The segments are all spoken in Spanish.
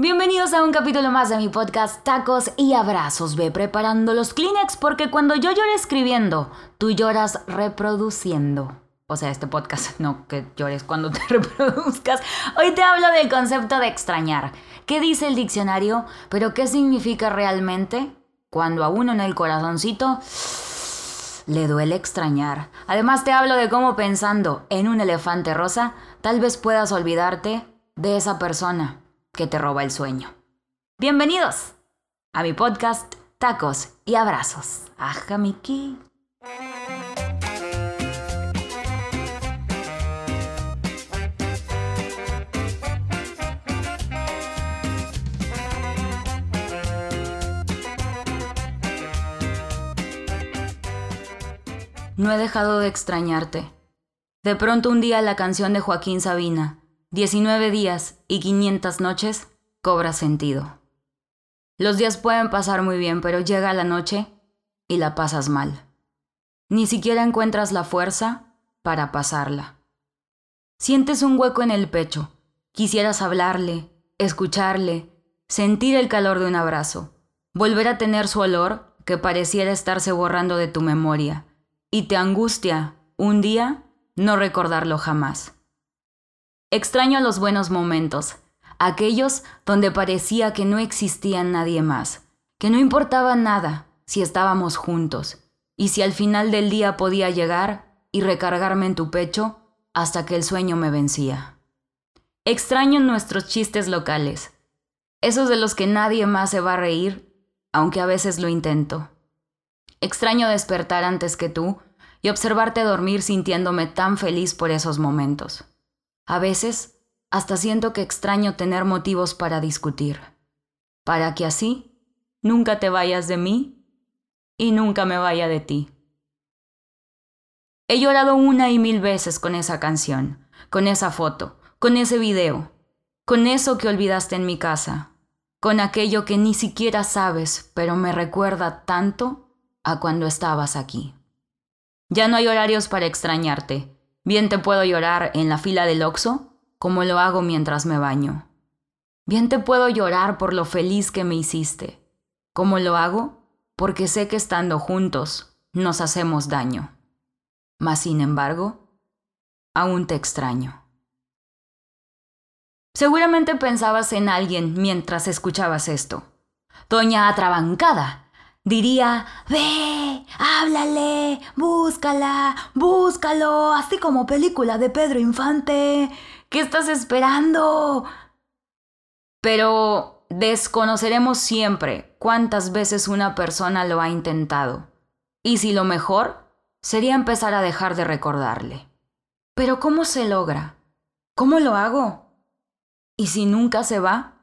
Bienvenidos a un capítulo más de mi podcast Tacos y Abrazos. Ve preparando los Kleenex porque cuando yo lloro escribiendo, tú lloras reproduciendo. O sea, este podcast, no que llores cuando te reproduzcas. Hoy te hablo del concepto de extrañar. ¿Qué dice el diccionario? Pero ¿qué significa realmente? Cuando a uno en el corazoncito le duele extrañar. Además te hablo de cómo pensando en un elefante rosa, tal vez puedas olvidarte de esa persona que te roba el sueño. Bienvenidos a mi podcast Tacos y Abrazos. Aja Miki. No he dejado de extrañarte. De pronto un día la canción de Joaquín Sabina 19 días y 500 noches cobra sentido. Los días pueden pasar muy bien, pero llega la noche y la pasas mal. Ni siquiera encuentras la fuerza para pasarla. Sientes un hueco en el pecho. Quisieras hablarle, escucharle, sentir el calor de un abrazo, volver a tener su olor que pareciera estarse borrando de tu memoria, y te angustia, un día, no recordarlo jamás. Extraño los buenos momentos, aquellos donde parecía que no existía nadie más, que no importaba nada si estábamos juntos, y si al final del día podía llegar y recargarme en tu pecho hasta que el sueño me vencía. Extraño nuestros chistes locales, esos de los que nadie más se va a reír, aunque a veces lo intento. Extraño despertar antes que tú y observarte dormir sintiéndome tan feliz por esos momentos. A veces, hasta siento que extraño tener motivos para discutir, para que así nunca te vayas de mí y nunca me vaya de ti. He llorado una y mil veces con esa canción, con esa foto, con ese video, con eso que olvidaste en mi casa, con aquello que ni siquiera sabes, pero me recuerda tanto a cuando estabas aquí. Ya no hay horarios para extrañarte, Bien te puedo llorar en la fila del Oxo como lo hago mientras me baño. Bien te puedo llorar por lo feliz que me hiciste, como lo hago porque sé que estando juntos nos hacemos daño. Mas sin embargo, aún te extraño. Seguramente pensabas en alguien mientras escuchabas esto. Doña Atrabancada, diría, ve, háblale, búscala, búscalo, así como película de Pedro Infante. ¿Qué estás esperando? Pero desconoceremos siempre cuántas veces una persona lo ha intentado. Y si lo mejor sería empezar a dejar de recordarle. Pero ¿cómo se logra? ¿Cómo lo hago? ¿Y si nunca se va?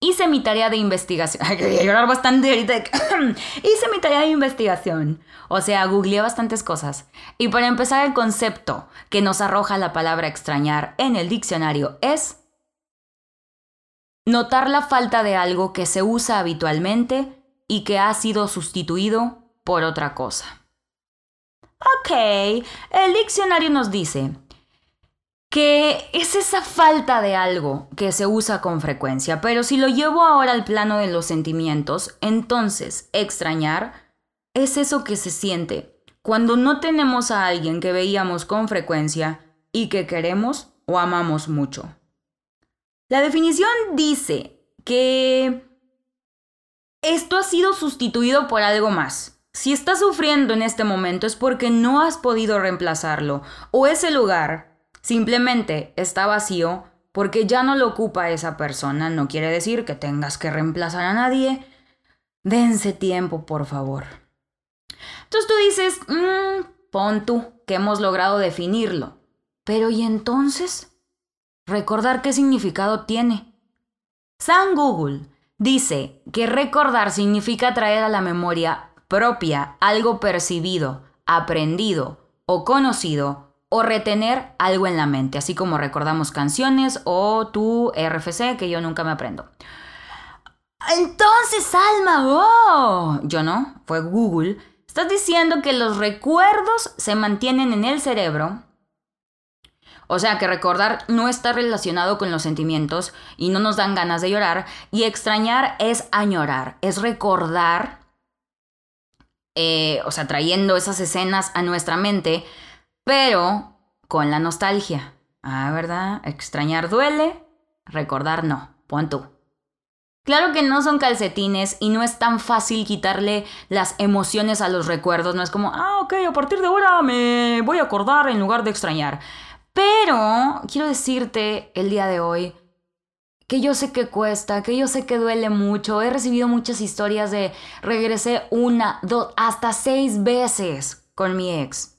Hice mi tarea de investigación. Que llorar bastante. Hice mi tarea de investigación. O sea, googleé bastantes cosas. Y para empezar, el concepto que nos arroja la palabra extrañar en el diccionario es notar la falta de algo que se usa habitualmente y que ha sido sustituido por otra cosa. Ok, el diccionario nos dice que es esa falta de algo que se usa con frecuencia, pero si lo llevo ahora al plano de los sentimientos, entonces extrañar es eso que se siente cuando no tenemos a alguien que veíamos con frecuencia y que queremos o amamos mucho. La definición dice que esto ha sido sustituido por algo más. Si estás sufriendo en este momento es porque no has podido reemplazarlo o ese lugar Simplemente está vacío porque ya no lo ocupa esa persona. No quiere decir que tengas que reemplazar a nadie. Dense tiempo, por favor. Entonces tú dices, mmm, pon tú, que hemos logrado definirlo. Pero ¿y entonces? Recordar qué significado tiene. San Google dice que recordar significa traer a la memoria propia algo percibido, aprendido o conocido o retener algo en la mente, así como recordamos canciones o tu RFC que yo nunca me aprendo. Entonces, Alma, oh, yo no, fue Google. Estás diciendo que los recuerdos se mantienen en el cerebro O sea que recordar no está relacionado con los sentimientos y no nos dan ganas de llorar. Y extrañar es añorar, es recordar, eh, o sea, trayendo esas escenas a nuestra mente, pero con la nostalgia. Ah, ¿verdad? Extrañar duele, recordar no. Pon tú. Claro que no son calcetines y no es tan fácil quitarle las emociones a los recuerdos. No es como, ah, ok, a partir de ahora me voy a acordar en lugar de extrañar. Pero quiero decirte el día de hoy que yo sé que cuesta, que yo sé que duele mucho. He recibido muchas historias de regresé una, dos, hasta seis veces con mi ex.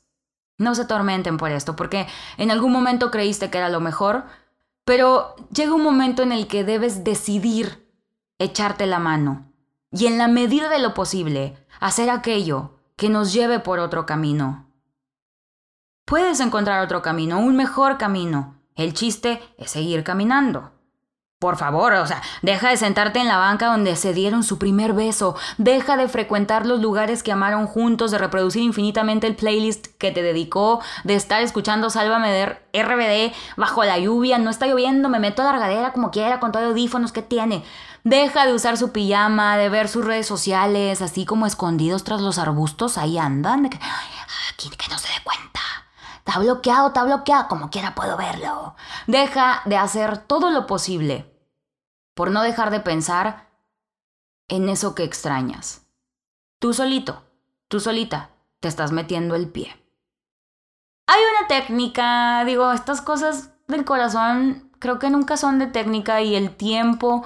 No se tormenten por esto, porque en algún momento creíste que era lo mejor, pero llega un momento en el que debes decidir echarte la mano y en la medida de lo posible hacer aquello que nos lleve por otro camino. Puedes encontrar otro camino, un mejor camino. El chiste es seguir caminando. Por favor, o sea, deja de sentarte en la banca donde se dieron su primer beso, deja de frecuentar los lugares que amaron juntos, de reproducir infinitamente el playlist que te dedicó, de estar escuchando Sálvame de RBD bajo la lluvia, no está lloviendo, me meto a la regadera como quiera con todo audífonos que tiene. Deja de usar su pijama, de ver sus redes sociales, así como escondidos tras los arbustos, ahí andan, que, que no se dé cuenta. Está bloqueado, está bloqueado, como quiera puedo verlo. Deja de hacer todo lo posible por no dejar de pensar en eso que extrañas. Tú solito, tú solita, te estás metiendo el pie. Hay una técnica, digo, estas cosas del corazón creo que nunca son de técnica y el tiempo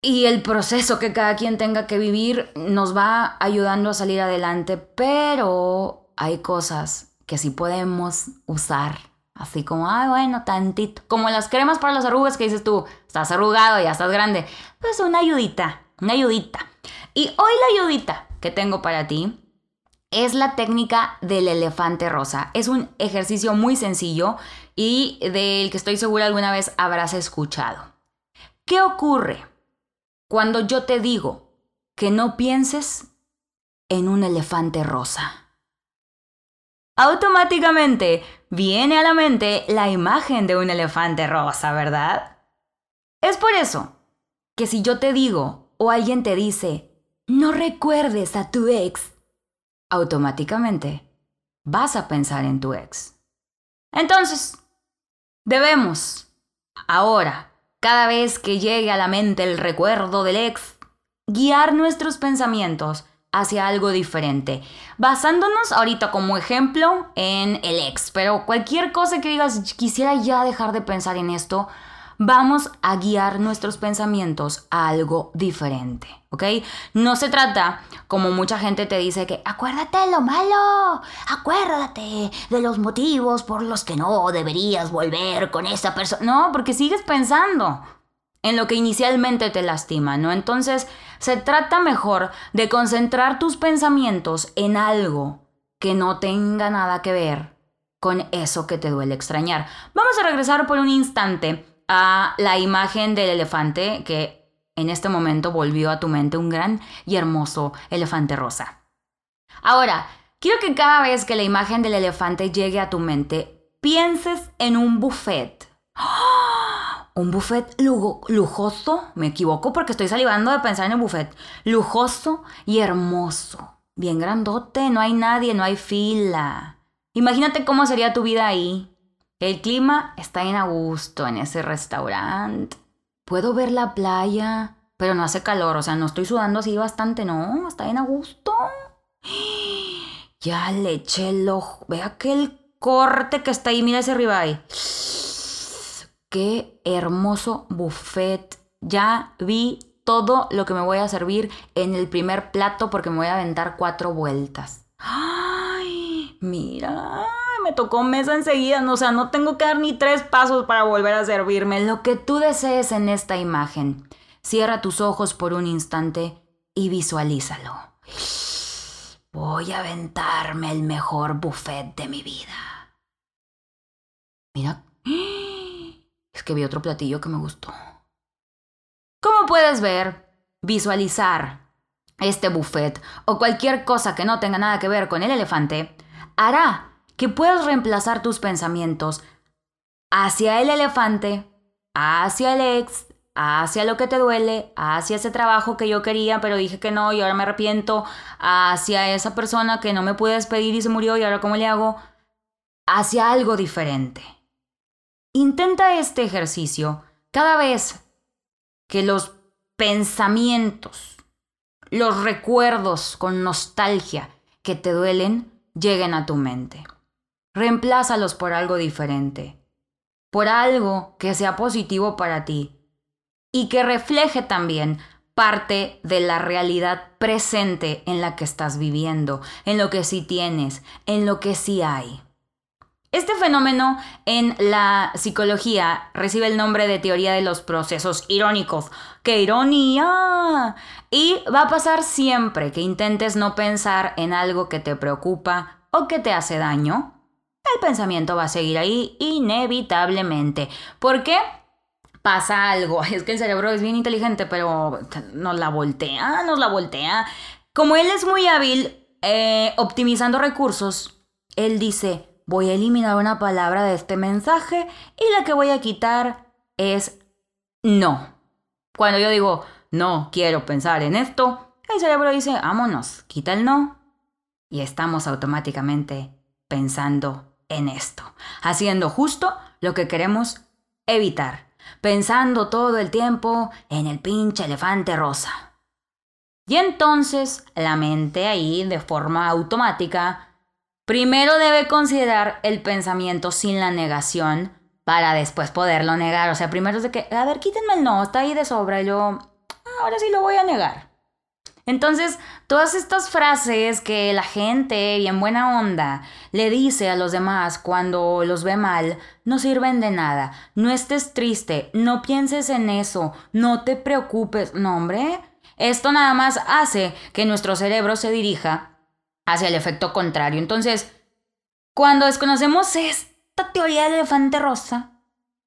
y el proceso que cada quien tenga que vivir nos va ayudando a salir adelante, pero hay cosas que sí podemos usar. Así como, ay, bueno, tantito. Como las cremas para las arrugas que dices tú, estás arrugado, ya estás grande. Pues una ayudita, una ayudita. Y hoy la ayudita que tengo para ti es la técnica del elefante rosa. Es un ejercicio muy sencillo y del que estoy segura alguna vez habrás escuchado. ¿Qué ocurre cuando yo te digo que no pienses en un elefante rosa? Automáticamente viene a la mente la imagen de un elefante rosa, ¿verdad? Es por eso que si yo te digo o alguien te dice, no recuerdes a tu ex, automáticamente vas a pensar en tu ex. Entonces, debemos, ahora, cada vez que llegue a la mente el recuerdo del ex, guiar nuestros pensamientos hacia algo diferente. Basándonos ahorita como ejemplo en el ex, pero cualquier cosa que digas, quisiera ya dejar de pensar en esto, vamos a guiar nuestros pensamientos a algo diferente, ¿ok? No se trata, como mucha gente te dice, que acuérdate de lo malo, acuérdate de los motivos por los que no deberías volver con esa persona. No, porque sigues pensando en lo que inicialmente te lastima, ¿no? Entonces, se trata mejor de concentrar tus pensamientos en algo que no tenga nada que ver con eso que te duele extrañar. Vamos a regresar por un instante a la imagen del elefante que en este momento volvió a tu mente un gran y hermoso elefante rosa. Ahora, quiero que cada vez que la imagen del elefante llegue a tu mente, pienses en un buffet. Un buffet lujoso, me equivoco porque estoy salivando de pensar en el buffet, lujoso y hermoso, bien grandote, no hay nadie, no hay fila. Imagínate cómo sería tu vida ahí. El clima está en a gusto en ese restaurante. Puedo ver la playa, pero no hace calor, o sea, no estoy sudando así bastante, no, está en a gusto. Ya le eché el ojo, ve aquel corte que está ahí, mira ese ribeye. Qué hermoso buffet. Ya vi todo lo que me voy a servir en el primer plato porque me voy a aventar cuatro vueltas. ¡Ay! Mira, me tocó mesa enseguida. O sea, no tengo que dar ni tres pasos para volver a servirme. Lo que tú desees en esta imagen. Cierra tus ojos por un instante y visualízalo. Voy a aventarme el mejor buffet de mi vida. Mira es que vi otro platillo que me gustó. Como puedes ver, visualizar este buffet o cualquier cosa que no tenga nada que ver con el elefante hará que puedas reemplazar tus pensamientos hacia el elefante, hacia el ex, hacia lo que te duele, hacia ese trabajo que yo quería pero dije que no y ahora me arrepiento, hacia esa persona que no me pude despedir y se murió y ahora cómo le hago, hacia algo diferente. Intenta este ejercicio cada vez que los pensamientos, los recuerdos con nostalgia que te duelen lleguen a tu mente. Reemplázalos por algo diferente, por algo que sea positivo para ti y que refleje también parte de la realidad presente en la que estás viviendo, en lo que sí tienes, en lo que sí hay. Este fenómeno en la psicología recibe el nombre de teoría de los procesos irónicos. ¡Qué ironía! Y va a pasar siempre que intentes no pensar en algo que te preocupa o que te hace daño. El pensamiento va a seguir ahí inevitablemente. ¿Por qué? pasa algo. Es que el cerebro es bien inteligente, pero nos la voltea, nos la voltea. Como él es muy hábil eh, optimizando recursos, él dice, voy a eliminar una palabra de este mensaje y la que voy a quitar es no. Cuando yo digo, no quiero pensar en esto, el cerebro dice, vámonos, quita el no. Y estamos automáticamente pensando en esto, haciendo justo lo que queremos evitar pensando todo el tiempo en el pinche elefante rosa. Y entonces la mente ahí, de forma automática, primero debe considerar el pensamiento sin la negación para después poderlo negar. O sea, primero es de que, a ver, quítenme el no, está ahí de sobra. Y yo, ah, ahora sí lo voy a negar. Entonces, todas estas frases que la gente, bien buena onda, le dice a los demás cuando los ve mal, no sirven de nada. No estés triste, no pienses en eso, no te preocupes. No, hombre, esto nada más hace que nuestro cerebro se dirija hacia el efecto contrario. Entonces, cuando desconocemos esta teoría del elefante rosa,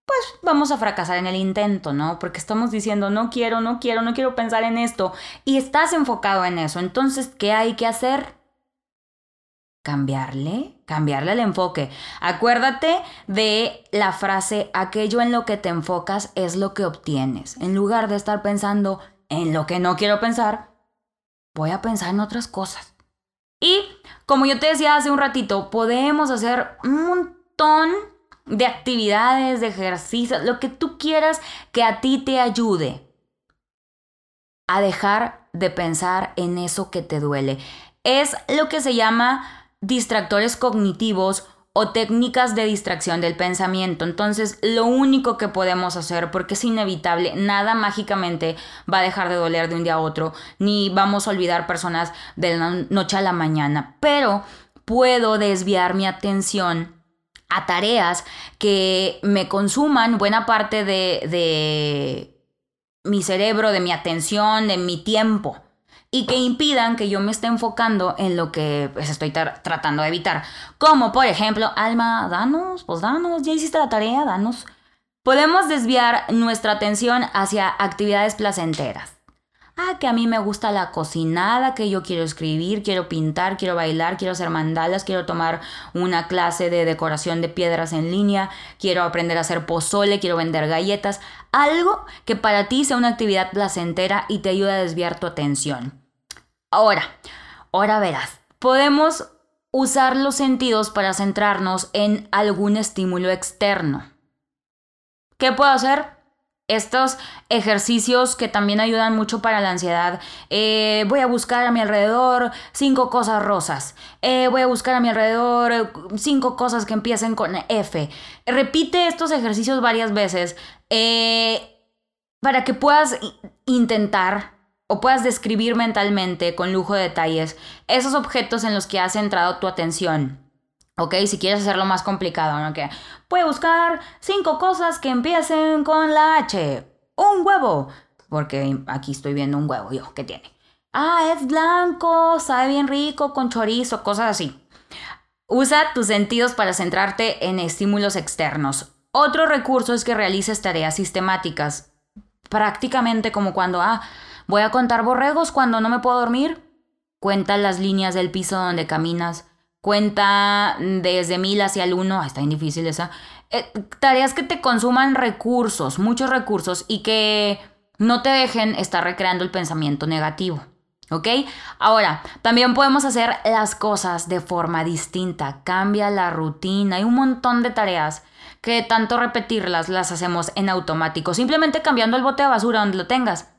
pues vamos a fracasar en el intento, ¿no? Porque estamos diciendo, no quiero, no quiero, no quiero pensar en esto. Y estás enfocado en eso. Entonces, ¿qué hay que hacer? Cambiarle, cambiarle el enfoque. Acuérdate de la frase, aquello en lo que te enfocas es lo que obtienes. En lugar de estar pensando en lo que no quiero pensar, voy a pensar en otras cosas. Y, como yo te decía hace un ratito, podemos hacer un montón de actividades, de ejercicios, lo que tú quieras que a ti te ayude a dejar de pensar en eso que te duele. Es lo que se llama distractores cognitivos o técnicas de distracción del pensamiento. Entonces, lo único que podemos hacer, porque es inevitable, nada mágicamente va a dejar de doler de un día a otro, ni vamos a olvidar personas de la noche a la mañana, pero puedo desviar mi atención a tareas que me consuman buena parte de, mi cerebro, de mi atención, de mi tiempo y que impidan que yo me esté enfocando en lo que pues, estoy tratando de evitar. Como por ejemplo, Alma, danos, pues danos, ya hiciste la tarea, danos. Podemos desviar nuestra atención hacia actividades placenteras ah, que a mí me gusta la cocinada, que yo quiero escribir, quiero pintar, quiero bailar, quiero hacer mandalas, quiero tomar una clase de decoración de piedras en línea, quiero aprender a hacer pozole, quiero vender galletas, algo que para ti sea una actividad placentera y te ayude a desviar tu atención. Ahora, ahora verás, podemos usar los sentidos para centrarnos en algún estímulo externo. ¿Qué puedo hacer? estos ejercicios que también ayudan mucho para la ansiedad. Eh, voy a buscar a mi alrededor cinco cosas rosas. Eh, voy a buscar a mi alrededor eh, cinco cosas que empiecen con F. Repite estos ejercicios varias veces para que puedas intentar o puedas describir mentalmente con lujo de detalles esos objetos en los que has centrado tu atención. Ok, si quieres hacerlo más complicado, ¿no? Que puede buscar cinco cosas que empiecen con la H. Un huevo. Porque aquí estoy viendo un huevo, yo, ¿qué tiene? Ah, es blanco, sabe bien rico, con chorizo, cosas así. Usa tus sentidos para centrarte en estímulos externos. Otro recurso es que realices tareas sistemáticas. Prácticamente como cuando, ah, voy a contar borregos cuando no me puedo dormir. Cuenta las líneas del piso donde caminas Cuenta desde mil hacia el uno, está bien difícil esa. Eh, tareas que te consuman recursos, muchos recursos y que no te dejen estar recreando el pensamiento negativo. ¿Ok? Ahora, también podemos hacer las cosas de forma distinta. Cambia la rutina. Hay un montón de tareas que tanto repetirlas las hacemos en automático. Simplemente cambiando el bote de basura donde lo tengas.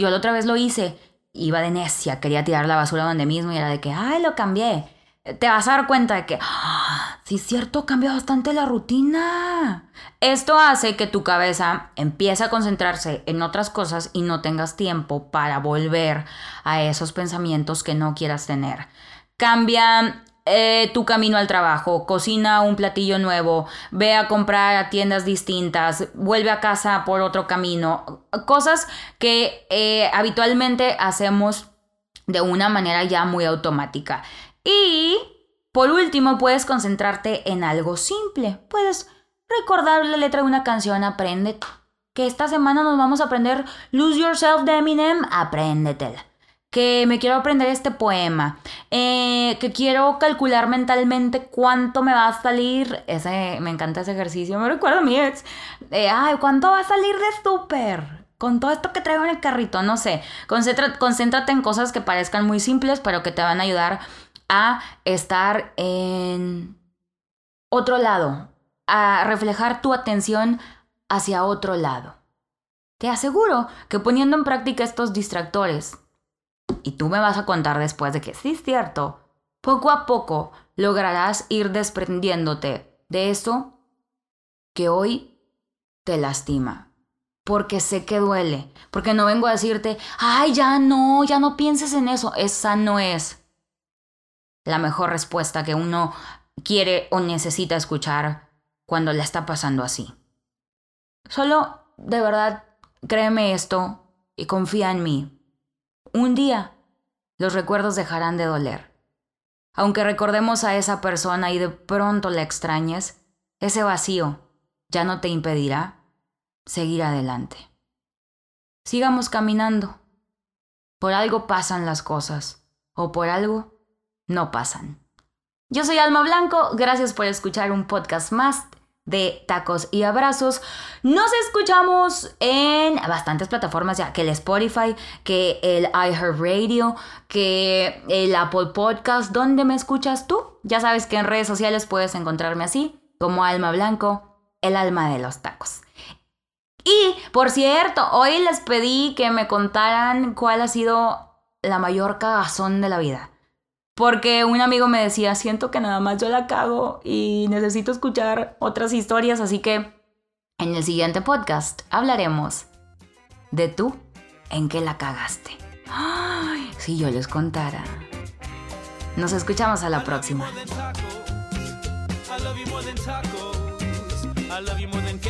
Yo la otra vez lo hice. Iba de necia, quería tirar la basura donde mismo y era de que, ay, lo cambié te vas a dar cuenta de que, ¡Ah! sí es cierto, cambia bastante la rutina. Esto hace que tu cabeza empiece a concentrarse en otras cosas y no tengas tiempo para volver a esos pensamientos que no quieras tener. Cambia eh, tu camino al trabajo, cocina un platillo nuevo, ve a comprar a tiendas distintas, vuelve a casa por otro camino, cosas que eh, habitualmente hacemos de una manera ya muy automática. Y por último, puedes concentrarte en algo simple. Puedes recordar la letra de una canción, apréndete. Que esta semana nos vamos a aprender Lose Yourself de Eminem, apréndetela. Que me quiero aprender este poema. Eh, que quiero calcular mentalmente cuánto me va a salir. Ese, me encanta ese ejercicio. Me recuerda a mi ex. ay, ¿cuánto va a salir de súper? con todo esto que traigo en el carrito, no sé. concéntrate en cosas que parezcan muy simples, pero que te van a ayudar a estar en otro lado, a reflejar tu atención hacia otro lado. Te aseguro que poniendo en práctica estos distractores, y tú me vas a contar después de que sí es cierto, poco a poco lograrás ir desprendiéndote de eso que hoy te lastima. Porque sé que duele, porque no vengo a decirte, ay, ya no, ya no pienses en eso, esa no es la mejor respuesta que uno quiere o necesita escuchar cuando le está pasando así. Solo, de verdad, créeme esto y confía en mí. Un día los recuerdos dejarán de doler. Aunque recordemos a esa persona y de pronto la extrañes, ese vacío ya no te impedirá seguir adelante. Sigamos caminando. Por algo pasan las cosas, o por algo no pasan. Yo soy Alma Blanco, gracias por escuchar un podcast más de tacos y abrazos. Nos escuchamos en bastantes plataformas ya, que el Spotify, que el iHeartRadio, que el Apple Podcast. ¿Dónde me escuchas tú? Ya sabes que en redes sociales puedes encontrarme así, como Alma Blanco, el alma de los tacos. Y, por cierto, hoy les pedí que me contaran cuál ha sido la mayor cagazón de la vida. Porque un amigo me decía, siento que nada más yo la cago y necesito escuchar otras historias, así que en el siguiente podcast hablaremos de tú en qué la cagaste. Ay, si yo les contara. Nos escuchamos a la próxima. I love you more than